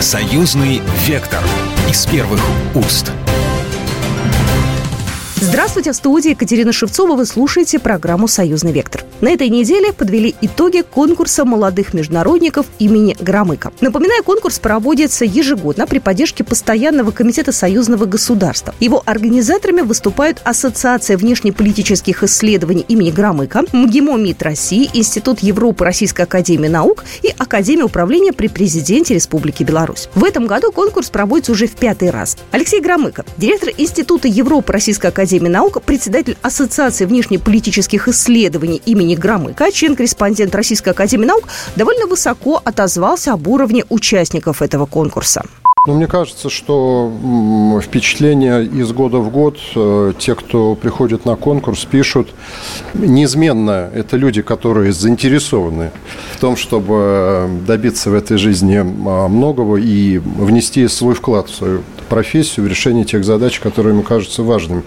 Союзный вектор из первых уст. Здравствуйте, в студии Екатерина Шевцова. Вы слушаете программу «Союзный вектор». На этой неделе подвели итоги конкурса молодых международников имени Громыка. Напоминаю, конкурс проводится ежегодно при поддержке Постоянного комитета союзного государства. Его организаторами выступают Ассоциация внешнеполитических исследований имени Громыка, МГИМО МИД России, Институт Европы Российской Академии Наук и Академия управления при президенте Республики Беларусь. В этом году конкурс проводится уже в пятый раз. Алексей Громыко, директор Института Европы Российской Академии наук, председатель Ассоциации внешнеполитических исследований имени Громыка, член-корреспондент Российской Академии наук, довольно высоко отозвался об уровне участников этого конкурса. Ну, мне кажется, что впечатления из года в год, э, те, кто приходит на конкурс, пишут, неизменно это люди, которые заинтересованы в том, чтобы добиться в этой жизни многого и внести свой вклад в свою профессию, в решение тех задач, которые ему кажутся важными.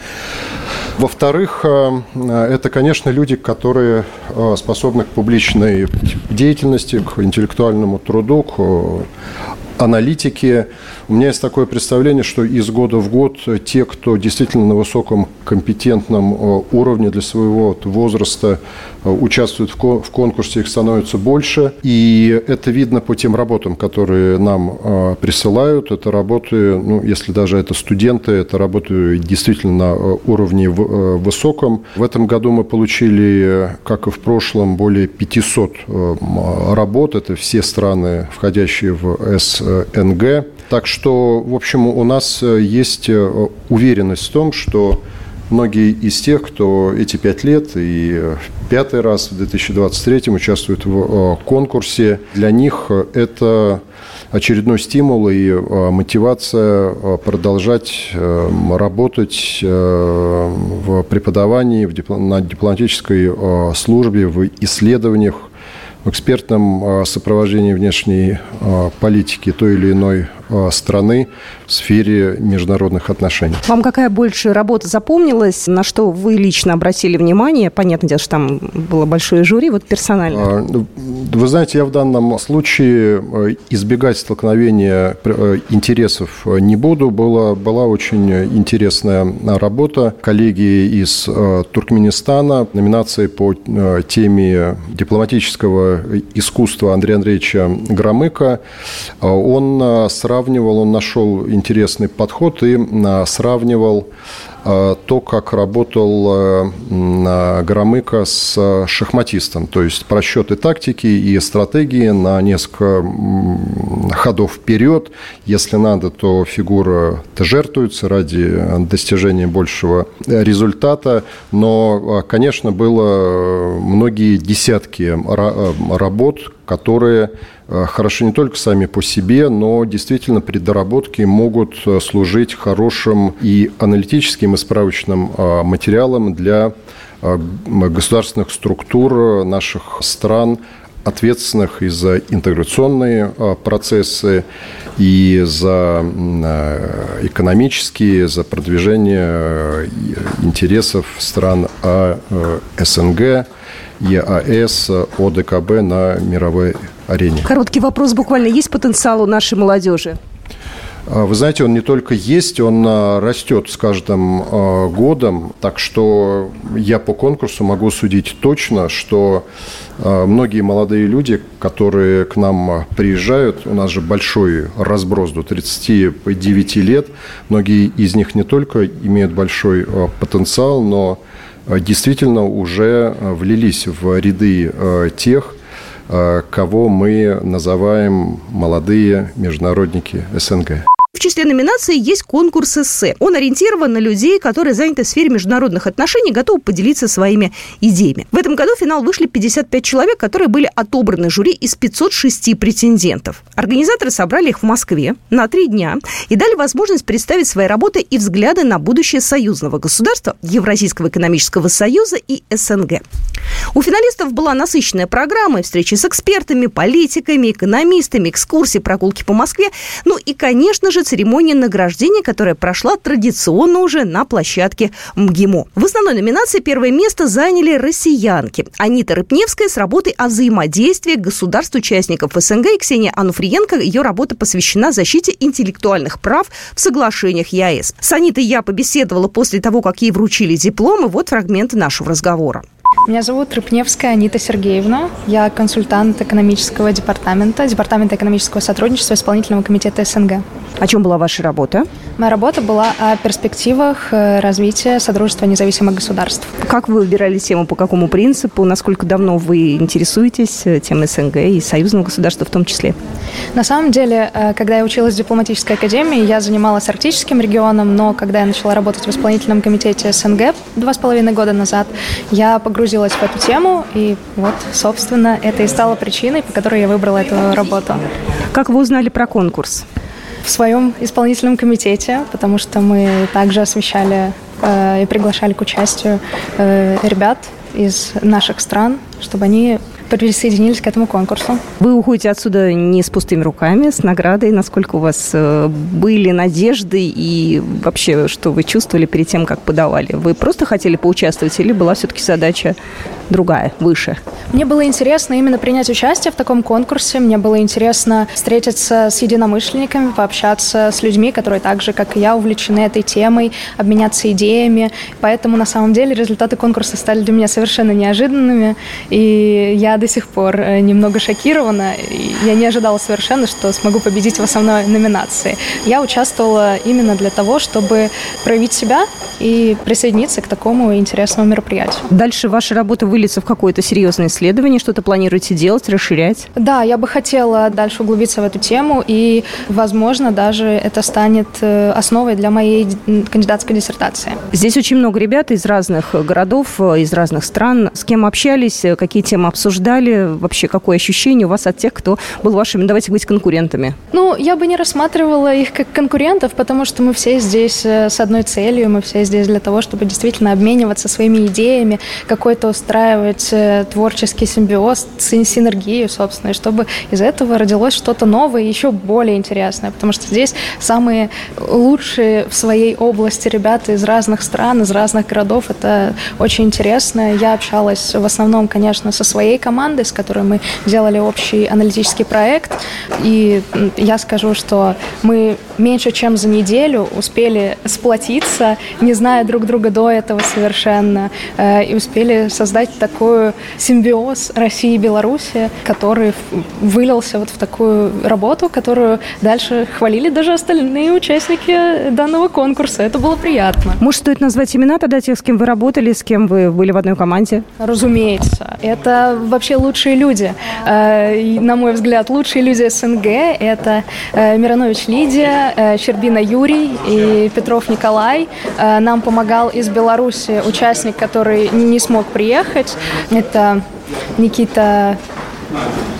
Во-вторых, э, это, конечно, люди, которые э, способны к публичной деятельности, к интеллектуальному труду, к аналитики. У меня есть такое представление, что из года в год те, кто действительно на высоком компетентном э, уровне для своего возраста э, участвуют в конкурсе, их становится больше. И это видно по тем работам, которые нам э, присылают. Это работы, ну, если даже это студенты, это работы действительно на уровне высоком. В этом году мы получили, как и в прошлом, более 500 работ. Это все страны, входящие в СНГ НГ. Так что, в общем, у нас э, есть э, уверенность в том, что многие из тех, кто эти пять лет и э, пятый раз в 2023 участвуют в конкурсе, для них это очередной стимул и мотивация продолжать работать в преподавании, на дипломатической службе, в исследованиях в экспертном сопровождении внешней политики той или иной страны в сфере международных отношений. Вам какая больше работа запомнилась? На что вы лично обратили внимание? Понятное дело, что там было большое жюри, вот персонально. А, ну, вы знаете, я в данном случае э, избегать столкновения э, интересов не буду. Была, была очень интересная работа коллеги из Туркменистана, номинации по теме дипломатического искусства Андрея Андреевича Громыка. Он сравнивал сравнивал, он нашел интересный подход и а, сравнивал а, то, как работал а, Громыко с шахматистом. То есть просчеты тактики и стратегии на несколько ходов вперед. Если надо, то фигура -то жертвуется ради достижения большего результата. Но, конечно, было многие десятки работ, которые э, хороши не только сами по себе, но действительно при доработке могут э, служить хорошим и аналитическим, и справочным э, материалом для государственных структур наших стран, ответственных и за интеграционные процессы, и за экономические, за продвижение интересов стран а, СНГ, ЕАЭС, ОДКБ на мировой арене. Короткий вопрос буквально. Есть потенциал у нашей молодежи? А, вы знаете, он не только есть, он а, растет с каждым а, годом. Так что я по конкурсу могу судить точно, что многие молодые люди, которые к нам приезжают, у нас же большой разброс до 39 лет, многие из них не только имеют большой потенциал, но действительно уже влились в ряды тех, кого мы называем молодые международники СНГ числе номинаций есть конкурс эссе. Он ориентирован на людей, которые заняты в сфере международных отношений, готовы поделиться своими идеями. В этом году в финал вышли 55 человек, которые были отобраны жюри из 506 претендентов. Организаторы собрали их в Москве на три дня и дали возможность представить свои работы и взгляды на будущее союзного государства, Евразийского экономического союза и СНГ. У финалистов была насыщенная программа, встречи с экспертами, политиками, экономистами, экскурсии, прогулки по Москве. Ну и, конечно же, церемонии награждения, которая прошла традиционно уже на площадке МГИМО. В основной номинации первое место заняли россиянки. Анита Рыпневская с работой о взаимодействии государств-участников СНГ и Ксения Ануфриенко. Ее работа посвящена защите интеллектуальных прав в соглашениях ЕАЭС. С Анитой я побеседовала после того, как ей вручили диплом, и вот фрагмент нашего разговора. Меня зовут Рыпневская Анита Сергеевна. Я консультант экономического департамента, департамента экономического сотрудничества исполнительного комитета СНГ. О чем была ваша работа? Моя работа была о перспективах э, развития Содружества независимых государств. Как вы выбирали тему, по какому принципу, насколько давно вы интересуетесь э, темой СНГ и союзного государства в том числе? На самом деле, э, когда я училась в дипломатической академии, я занималась арктическим регионом, но когда я начала работать в исполнительном комитете СНГ два с половиной года назад, я погрузилась в эту тему, и вот, собственно, это и стало причиной, по которой я выбрала эту работу. Как вы узнали про конкурс? в своем исполнительном комитете, потому что мы также освещали э, и приглашали к участию э, ребят из наших стран, чтобы они присоединились к этому конкурсу. Вы уходите отсюда не с пустыми руками, с наградой. Насколько у вас э, были надежды и вообще, что вы чувствовали перед тем, как подавали? Вы просто хотели поучаствовать или была все-таки задача другая, выше? Мне было интересно именно принять участие в таком конкурсе. Мне было интересно встретиться с единомышленниками, пообщаться с людьми, которые так же, как и я, увлечены этой темой, обменяться идеями. Поэтому, на самом деле, результаты конкурса стали для меня совершенно неожиданными. И я до сих пор э, немного шокирована. Я не ожидала совершенно, что смогу победить в основной номинации. Я участвовала именно для того, чтобы проявить себя и присоединиться к такому интересному мероприятию. Дальше ваша работа выльется в какое-то серьезное исследование, что-то планируете делать, расширять? Да, я бы хотела дальше углубиться в эту тему, и, возможно, даже это станет э, основой для моей кандидатской диссертации. Здесь очень много ребят из разных городов, э, из разных стран. С кем общались, какие темы обсуждали? Обсуждали? Вообще, какое ощущение у вас от тех, кто был вашими, давайте быть, конкурентами? Ну, я бы не рассматривала их как конкурентов, потому что мы все здесь э, с одной целью, мы все здесь для того, чтобы действительно обмениваться своими идеями, какой-то устраивать э, творческий симбиоз, синергию, собственно, и чтобы из этого родилось что-то новое еще более интересное, потому что здесь самые лучшие в своей области ребята из разных стран, из разных городов, это очень интересно. Я общалась в основном, конечно, со своей командой, командой, с которой мы делали общий аналитический проект. И я скажу, что мы меньше чем за неделю успели сплотиться, не зная друг друга до этого совершенно, э, и успели создать такой симбиоз России и Беларуси, который вылился вот в такую работу, которую дальше хвалили даже остальные участники данного конкурса. Это было приятно. Может, стоит назвать имена тогда тех, с кем вы работали, с кем вы были в одной команде? Разумеется. Это вообще лучшие люди. Э, на мой взгляд, лучшие люди СНГ – это э, Миронович Лидия, э, Щербина Юрий и Петров Николай. Нам помогал из Беларуси участник, который не смог приехать. Это Никита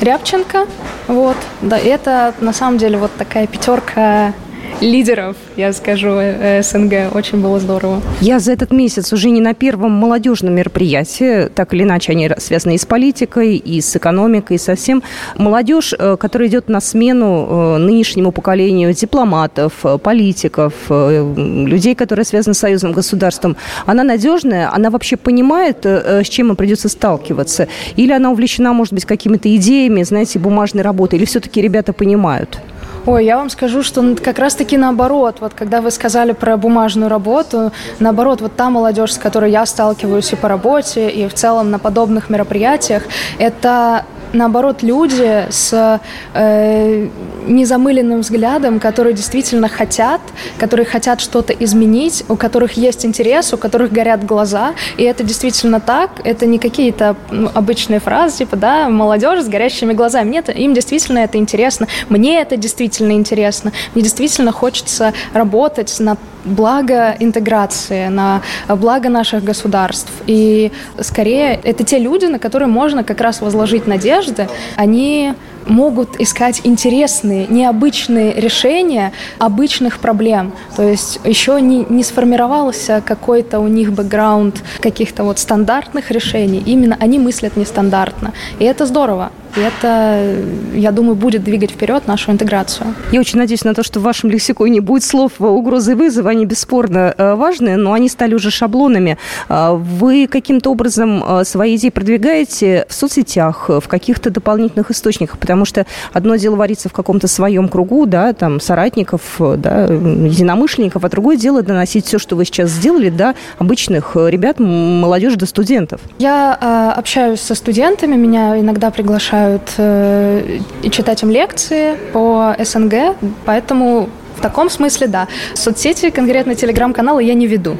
Рябченко. Вот. Да, это на самом деле вот такая пятерка лидеров, я скажу, э, СНГ. Очень было здорово. Я за этот месяц уже не на первом молодежном мероприятии, так или иначе они связаны и с политикой, и с экономикой, и со всем. Молодежь, э, которая идет на смену э, нынешнему поколению дипломатов, политиков, людей, которые связаны с союзным государством, она надежная, она вообще понимает, с чем им придется сталкиваться? Или она увлечена, может быть, какими-то идеями, знаете, бумажной работы? Или все-таки ребята понимают? Ой, я вам скажу, что как раз-таки наоборот. Вот когда вы сказали про бумажную работу, наоборот, вот та молодежь, с которой я сталкиваюсь и по работе, и в целом на подобных мероприятиях, это наоборот, люди с э, незамыленным взглядом, которые действительно хотят, которые хотят что-то изменить, у которых есть интерес, у которых горят глаза, и это действительно так, это не какие-то обычные фразы, типа, да, молодежь с горящими глазами. Нет, им действительно это интересно, мне это действительно интересно, мне действительно хочется работать над благо интеграции, на благо наших государств. И скорее это те люди, на которые можно как раз возложить надежды. Они могут искать интересные, необычные решения обычных проблем. То есть еще не, не сформировался какой-то у них бэкграунд каких-то вот стандартных решений. Именно они мыслят нестандартно. И это здорово. И это, я думаю, будет двигать вперед нашу интеграцию. Я очень надеюсь на то, что в вашем лексиконе не будет слов угрозы и вызова, они бесспорно э, важны, но они стали уже шаблонами. А вы каким-то образом э, свои идеи продвигаете в соцсетях, в каких-то дополнительных источниках, потому что одно дело вариться в каком-то своем кругу, да, там, соратников, да, единомышленников, а другое дело доносить все, что вы сейчас сделали, до обычных ребят, молодежи, до студентов. Я э, общаюсь со студентами, меня иногда приглашают э, читать им лекции по СНГ, поэтому в таком смысле, да. Соцсети, конкретно телеграм-каналы я не веду,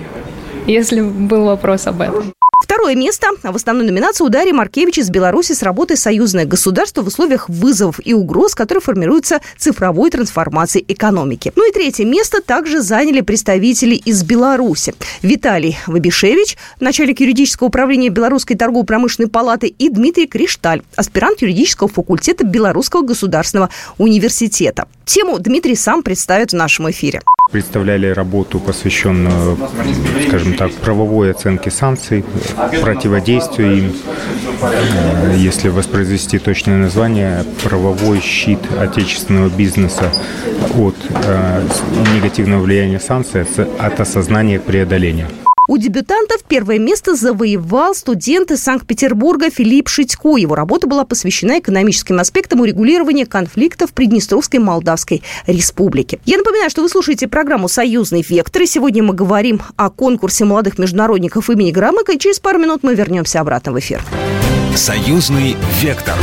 если был вопрос об этом. Второе место в основной номинации у Дарьи Маркевич из Беларуси с работой «Союзное государство в условиях вызовов и угроз, которые формируются цифровой трансформацией экономики». Ну и третье место также заняли представители из Беларуси. Виталий Вабишевич, начальник юридического управления Белорусской торгово-промышленной палаты, и Дмитрий Кришталь, аспирант юридического факультета Белорусского государственного университета. Тему Дмитрий сам представит в нашем эфире представляли работу, посвященную, скажем так, правовой оценке санкций, противодействию им, э, если воспроизвести точное название, правовой щит отечественного бизнеса от э, негативного влияния санкций, от осознания преодоления. У дебютантов первое место завоевал студент из Санкт-Петербурга Филипп Шитько. Его работа была посвящена экономическим аспектам урегулирования конфликтов в Приднестровской Молдавской Республике. Я напоминаю, что вы слушаете программу «Союзный вектор», и сегодня мы говорим о конкурсе молодых международников имени Громыка, и через пару минут мы вернемся обратно в эфир. «Союзный вектор»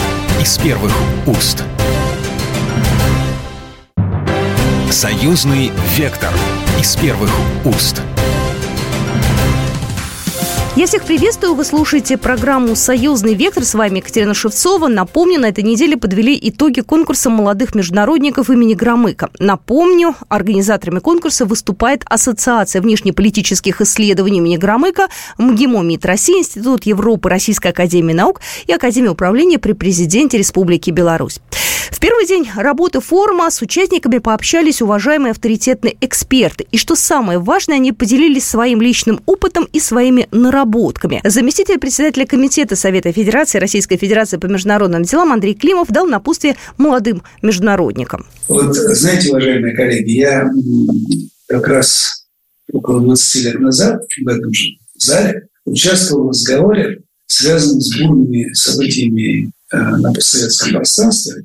из первых уст. «Союзный вектор» из первых уст. Я всех приветствую. Вы слушаете программу «Союзный вектор». С вами Екатерина Шевцова. Напомню, на этой неделе подвели итоги конкурса молодых международников имени Громыка. Напомню, организаторами конкурса выступает Ассоциация внешнеполитических исследований имени Громыка, МГИМО МИД России, Институт Европы, Российская академия наук и Академия управления при президенте Республики Беларусь. В первый день работы форума с участниками пообщались уважаемые авторитетные эксперты. И что самое важное, они поделились своим личным опытом и своими наработками. Заместитель председателя Комитета Совета Федерации Российской Федерации по международным делам Андрей Климов дал напутствие молодым международникам. Вот, знаете, уважаемые коллеги, я как раз около 20 лет назад в этом же зале участвовал в разговоре, связанном с бурными событиями э, на постсоветском пространстве,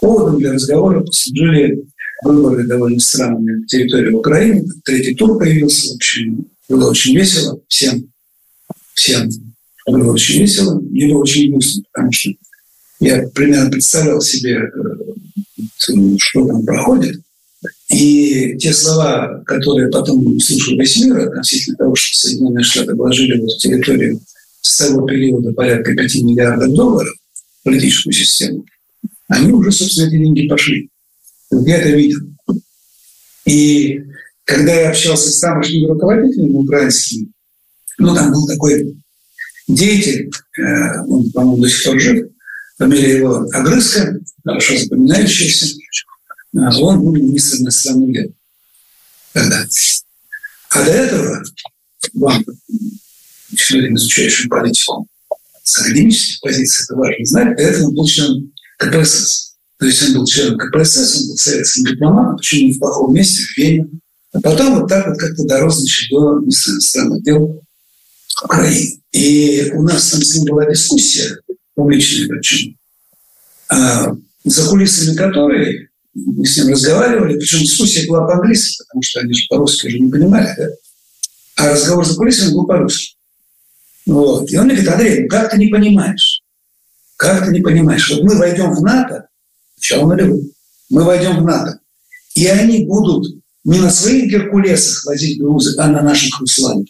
Поводом для разговора послужили выборы довольно странные на территории Украины. Третий тур появился. В общем, было очень весело всем. Всем было очень весело. Мне было очень грустно, потому что я примерно представлял себе, э, что там проходит. И те слова, которые потом слушал весь мир относительно того, что Соединенные Штаты вложили в территорию с того периода порядка 5 миллиардов долларов в политическую систему, они уже, собственно, эти деньги пошли. Я это видел. И когда я общался с тамошними руководителями украинскими, ну, там был такой деятель, э, он, по-моему, до сих пор жив, фамилия его Огрызка, хорошо запоминающаяся, а он был министром иностранных дел тогда. А до этого вам человек, изучающим политику с академических позиций, это важно знать, для этого был членом КПСС. То есть он был членом КПСС, он был советским дипломатом, причем не в плохом месте, в Вене. А потом вот так вот как-то дорос значит, до министра иностранных дел Украины. И у нас там с ним была дискуссия публичная причем, а, за кулисами которой мы с ним разговаривали, причем дискуссия была по-английски, потому что они же по-русски уже не понимали, да? а разговор за кулисами был по-русски. Вот. И он мне говорит, Андрей, ну как ты не понимаешь? Как ты не понимаешь? Вот мы войдем в НАТО, начало нулевых, мы войдем в НАТО, и они будут не на своих Геркулесах возить грузы, а на наших Руслане.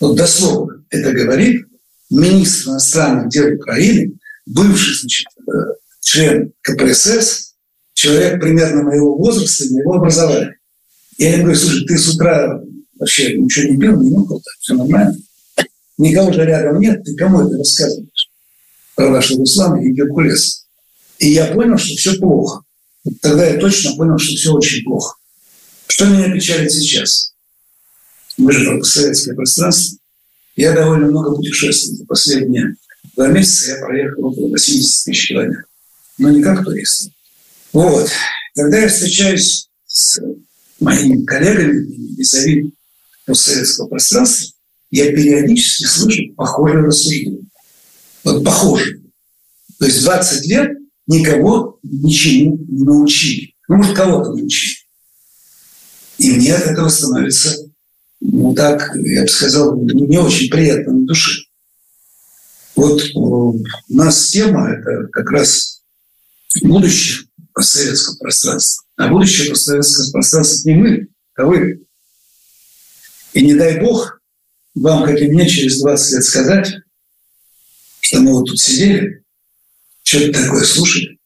Вот дословно это говорит министр иностранных дел Украины, бывший значит, э, член КПСС, человек примерно моего возраста и моего образования. Я ему говорю, слушай, ты с утра вообще ничего не пил, не нюхал, так все нормально. Никого же рядом нет, ты кому это рассказываешь? Про вашего Руслана и Геркулеса. И я понял, что все плохо. Тогда я точно понял, что все очень плохо. Что меня печалит сейчас? Мы же только советское пространство. Я довольно много путешествую. За последние два месяца я проехал около 80 тысяч километров. Но не как турист. Вот. Когда я встречаюсь с моими коллегами, визави постсоветского пространства, я периодически слышу похожие рассуждения. Вот похожие. То есть 20 лет никого ничему не научили. Ну, может, кого-то научили. И мне от этого становится, ну так, я бы сказал, не очень приятно на душе. Вот у нас тема – это как раз будущее постсоветского пространства. А будущее постсоветского пространства не мы, а вы. И не дай бог вам, как и мне, через 20 лет сказать, что мы вот тут сидели, что-то такое слушали.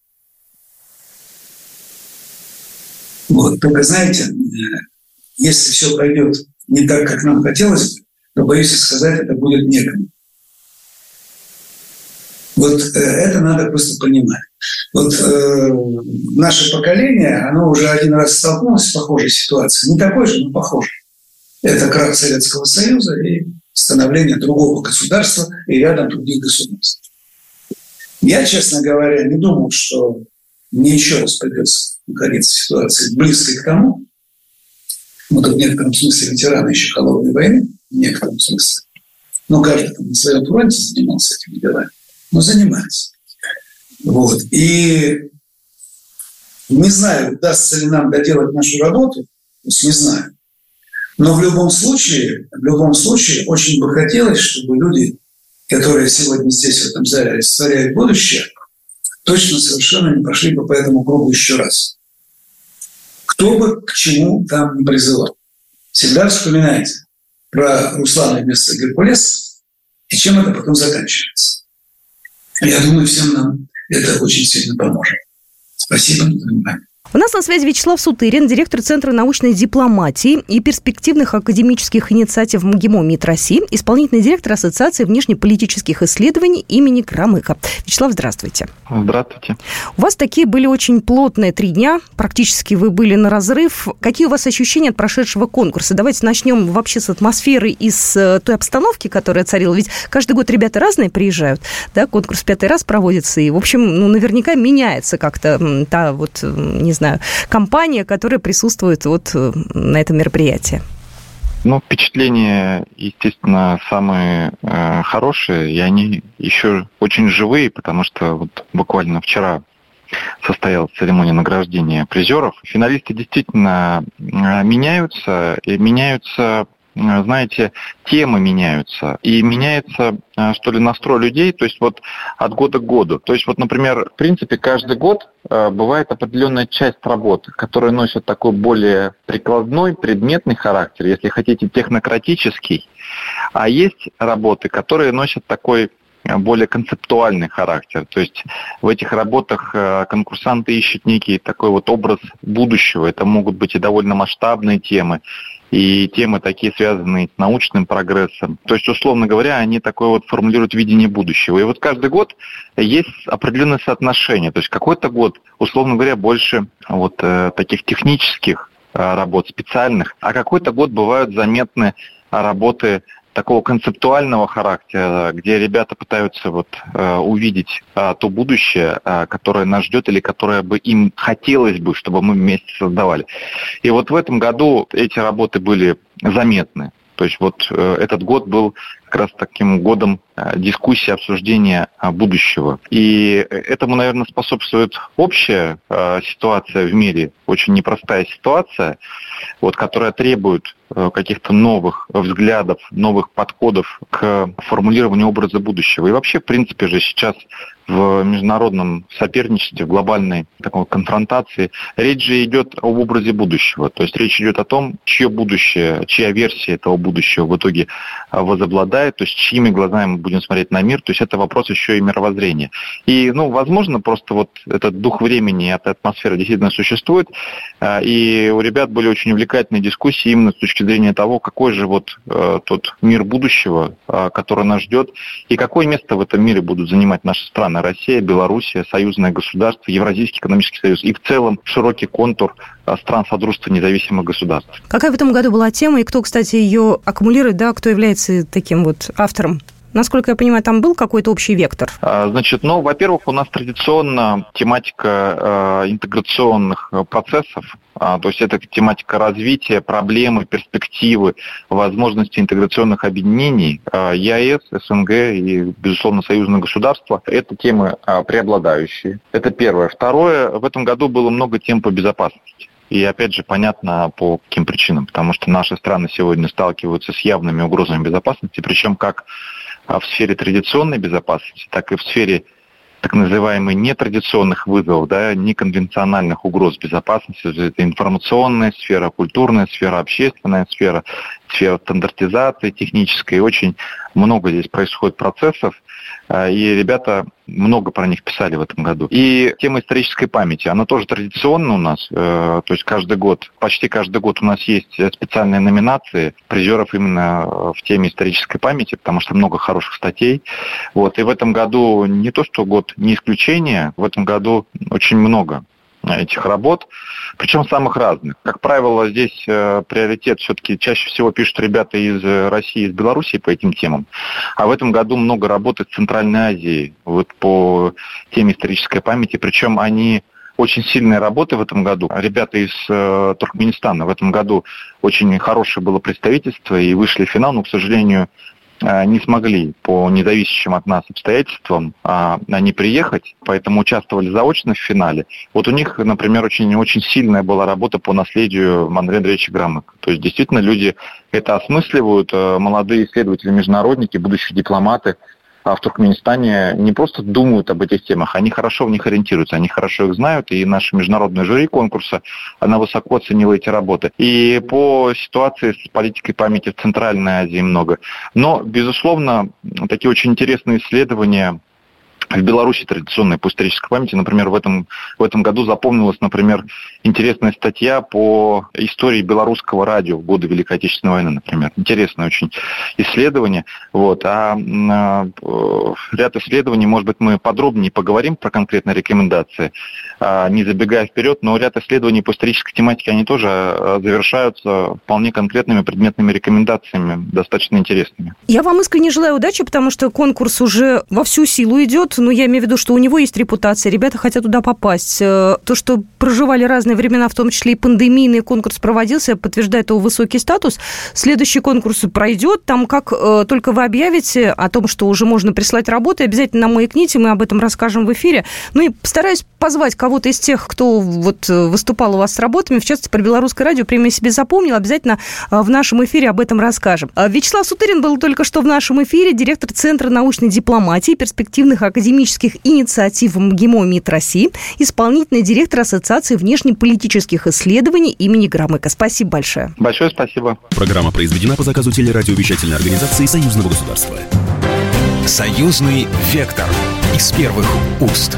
Вот. Только знаете, если все пройдет не так, как нам хотелось бы, то, боюсь сказать, это будет некому. Вот э, это надо просто понимать. Вот э, наше поколение, оно уже один раз столкнулось с похожей ситуацией. Не такой же, но похожей. Это крах Советского Союза и становление другого государства и рядом других государств. Я, честно говоря, не думал, что мне еще раз придется находиться в ситуации близкой к тому, вот в некотором смысле ветераны еще холодной войны, в некотором смысле. Но каждый там на своем фронте занимался этими делами. Но занимается. Вот. И не знаю, удастся ли нам доделать нашу работу, то есть не знаю. Но в любом случае, в любом случае, очень бы хотелось, чтобы люди, которые сегодня здесь, в этом зале, олицетворяют будущее, точно совершенно не пошли бы по этому кругу еще раз. Кто бы к чему там не призывал. Всегда вспоминайте про Руслана вместо Геркулеса и чем это потом заканчивается. Я думаю, всем нам это очень сильно поможет. Спасибо за внимание. У нас на связи Вячеслав Сутырин, директор Центра научной дипломатии и перспективных академических инициатив МГИМО МИД России, исполнительный директор Ассоциации внешнеполитических исследований имени Крамыка. Вячеслав, здравствуйте. Здравствуйте. У вас такие были очень плотные три дня, практически вы были на разрыв. Какие у вас ощущения от прошедшего конкурса? Давайте начнем вообще с атмосферы и с э, той обстановки, которая царила. Ведь каждый год ребята разные приезжают, да, конкурс пятый раз проводится, и, в общем, ну, наверняка меняется как-то та вот, не знаю, знаю, компания, которая присутствует вот э, на этом мероприятии? Ну, впечатления, естественно, самые э, хорошие, и они еще очень живые, потому что вот буквально вчера состоялась церемония награждения призеров. Финалисты действительно э, меняются, и меняются знаете, темы меняются. И меняется, э, что ли, настрой людей, то есть вот от года к году. То есть вот, например, в принципе, каждый год э, бывает определенная часть работы, которая носит такой более прикладной, предметный характер, если хотите, технократический. А есть работы, которые носят такой более концептуальный характер. То есть в этих работах конкурсанты ищут некий такой вот образ будущего. Это могут быть и довольно масштабные темы, и темы такие связанные с научным прогрессом. То есть, условно говоря, они такое вот формулируют видение будущего. И вот каждый год есть определенное соотношение. То есть какой-то год, условно говоря, больше вот э, таких технических э, работ, специальных, а какой-то год бывают заметны работы такого концептуального характера, где ребята пытаются вот э, увидеть э, то будущее, э, которое нас ждет или которое бы им хотелось бы, чтобы мы вместе создавали. И вот в этом году эти работы были заметны. То есть вот э, этот год был как раз таким годом дискуссии, обсуждения э, будущего. И этому, наверное, способствует общая э, ситуация в мире, очень непростая ситуация, вот, которая требует Э, каких-то новых взглядов, новых подходов к формулированию образа будущего. И вообще, в принципе же, сейчас в международном соперничестве, в глобальной такой конфронтации, речь же идет об образе будущего. То есть речь идет о том, чье будущее, чья версия этого будущего в итоге возобладает, то есть чьими глазами будем смотреть на мир. То есть это вопрос еще и мировоззрения. И, ну, возможно, просто вот этот дух времени, эта атмосфера действительно существует. А, и у ребят были очень увлекательные дискуссии именно с точки зрения того, какой же вот э, тот мир будущего, э, который нас ждет, и какое место в этом мире будут занимать наши страны, Россия, Белоруссия, союзное государство, Евразийский экономический союз, и в целом широкий контур стран Содружества независимых государств. Какая в этом году была тема, и кто, кстати, ее аккумулирует, да, кто является таким вот автором? Насколько я понимаю, там был какой-то общий вектор? А, значит, ну, во-первых, у нас традиционно тематика э, интеграционных процессов, а, то есть это тематика развития, проблемы, перспективы, возможности интеграционных объединений. А, ЕАЭС, СНГ и, безусловно, союзное государство – это темы преобладающие. Это первое. Второе, в этом году было много тем по безопасности. И опять же понятно по каким причинам, потому что наши страны сегодня сталкиваются с явными угрозами безопасности, причем как в сфере традиционной безопасности, так и в сфере так называемых нетрадиционных вызовов, да, неконвенциональных угроз безопасности. Это информационная сфера, культурная сфера, общественная сфера стандартизации технической. Очень много здесь происходит процессов, а, и ребята много про них писали в этом году. И тема исторической памяти, она тоже традиционна у нас, э, то есть каждый год, почти каждый год у нас есть специальные номинации призеров именно в теме исторической памяти, потому что много хороших статей. Вот. И в этом году не то, что год не исключение, в этом году очень много этих работ, причем самых разных. Как правило, здесь э, приоритет все-таки чаще всего пишут ребята из России, из Белоруссии по этим темам. А в этом году много работы в Центральной Азии вот по теме исторической памяти, причем они очень сильные работы в этом году. Ребята из э, Туркменистана в этом году очень хорошее было представительство и вышли в финал, но, к сожалению, Э, не смогли по независящим от нас обстоятельствам а, они приехать, поэтому участвовали заочно в финале. Вот у них, например, очень, очень сильная была работа по наследию Андрея Андреевича Громыка. То есть действительно люди это осмысливают, э, молодые исследователи-международники, будущие дипломаты – в Туркменистане не просто думают об этих темах, они хорошо в них ориентируются, они хорошо их знают, и наше международное жюри конкурса, она высоко оценила эти работы. И по ситуации с политикой памяти в Центральной Азии много. Но, безусловно, такие очень интересные исследования в Беларуси традиционной по исторической памяти, например, в этом, в этом году запомнилась, например, интересная статья по истории белорусского радио в годы Великой Отечественной войны, например. Интересное очень исследование. Вот. А, а ряд исследований, может быть, мы подробнее поговорим про конкретные рекомендации, а, не забегая вперед, но ряд исследований по исторической тематике, они тоже а, завершаются вполне конкретными предметными рекомендациями, достаточно интересными. Я вам искренне желаю удачи, потому что конкурс уже во всю силу идет ну, я имею в виду, что у него есть репутация, ребята хотят туда попасть. Э, то, что проживали разные времена, в том числе и пандемийный конкурс проводился, подтверждает его высокий статус. Следующий конкурс пройдет, там как э, только вы объявите о том, что уже можно прислать работы, обязательно нам маякните, мы об этом расскажем в эфире. Ну и постараюсь позвать кого-то из тех, кто вот э, выступал у вас с работами, в частности, про белорусское радио, премия себе запомнил, обязательно в нашем эфире об этом расскажем. Вячеслав Сутырин был только что в нашем эфире, директор Центра научной дипломатии перспективных академий академических инициатив МГИМО МИД России, исполнительный директор Ассоциации внешнеполитических исследований имени Громыка. Спасибо большое. Большое спасибо. Программа произведена по заказу телерадиовещательной организации Союзного государства. Союзный вектор из первых уст.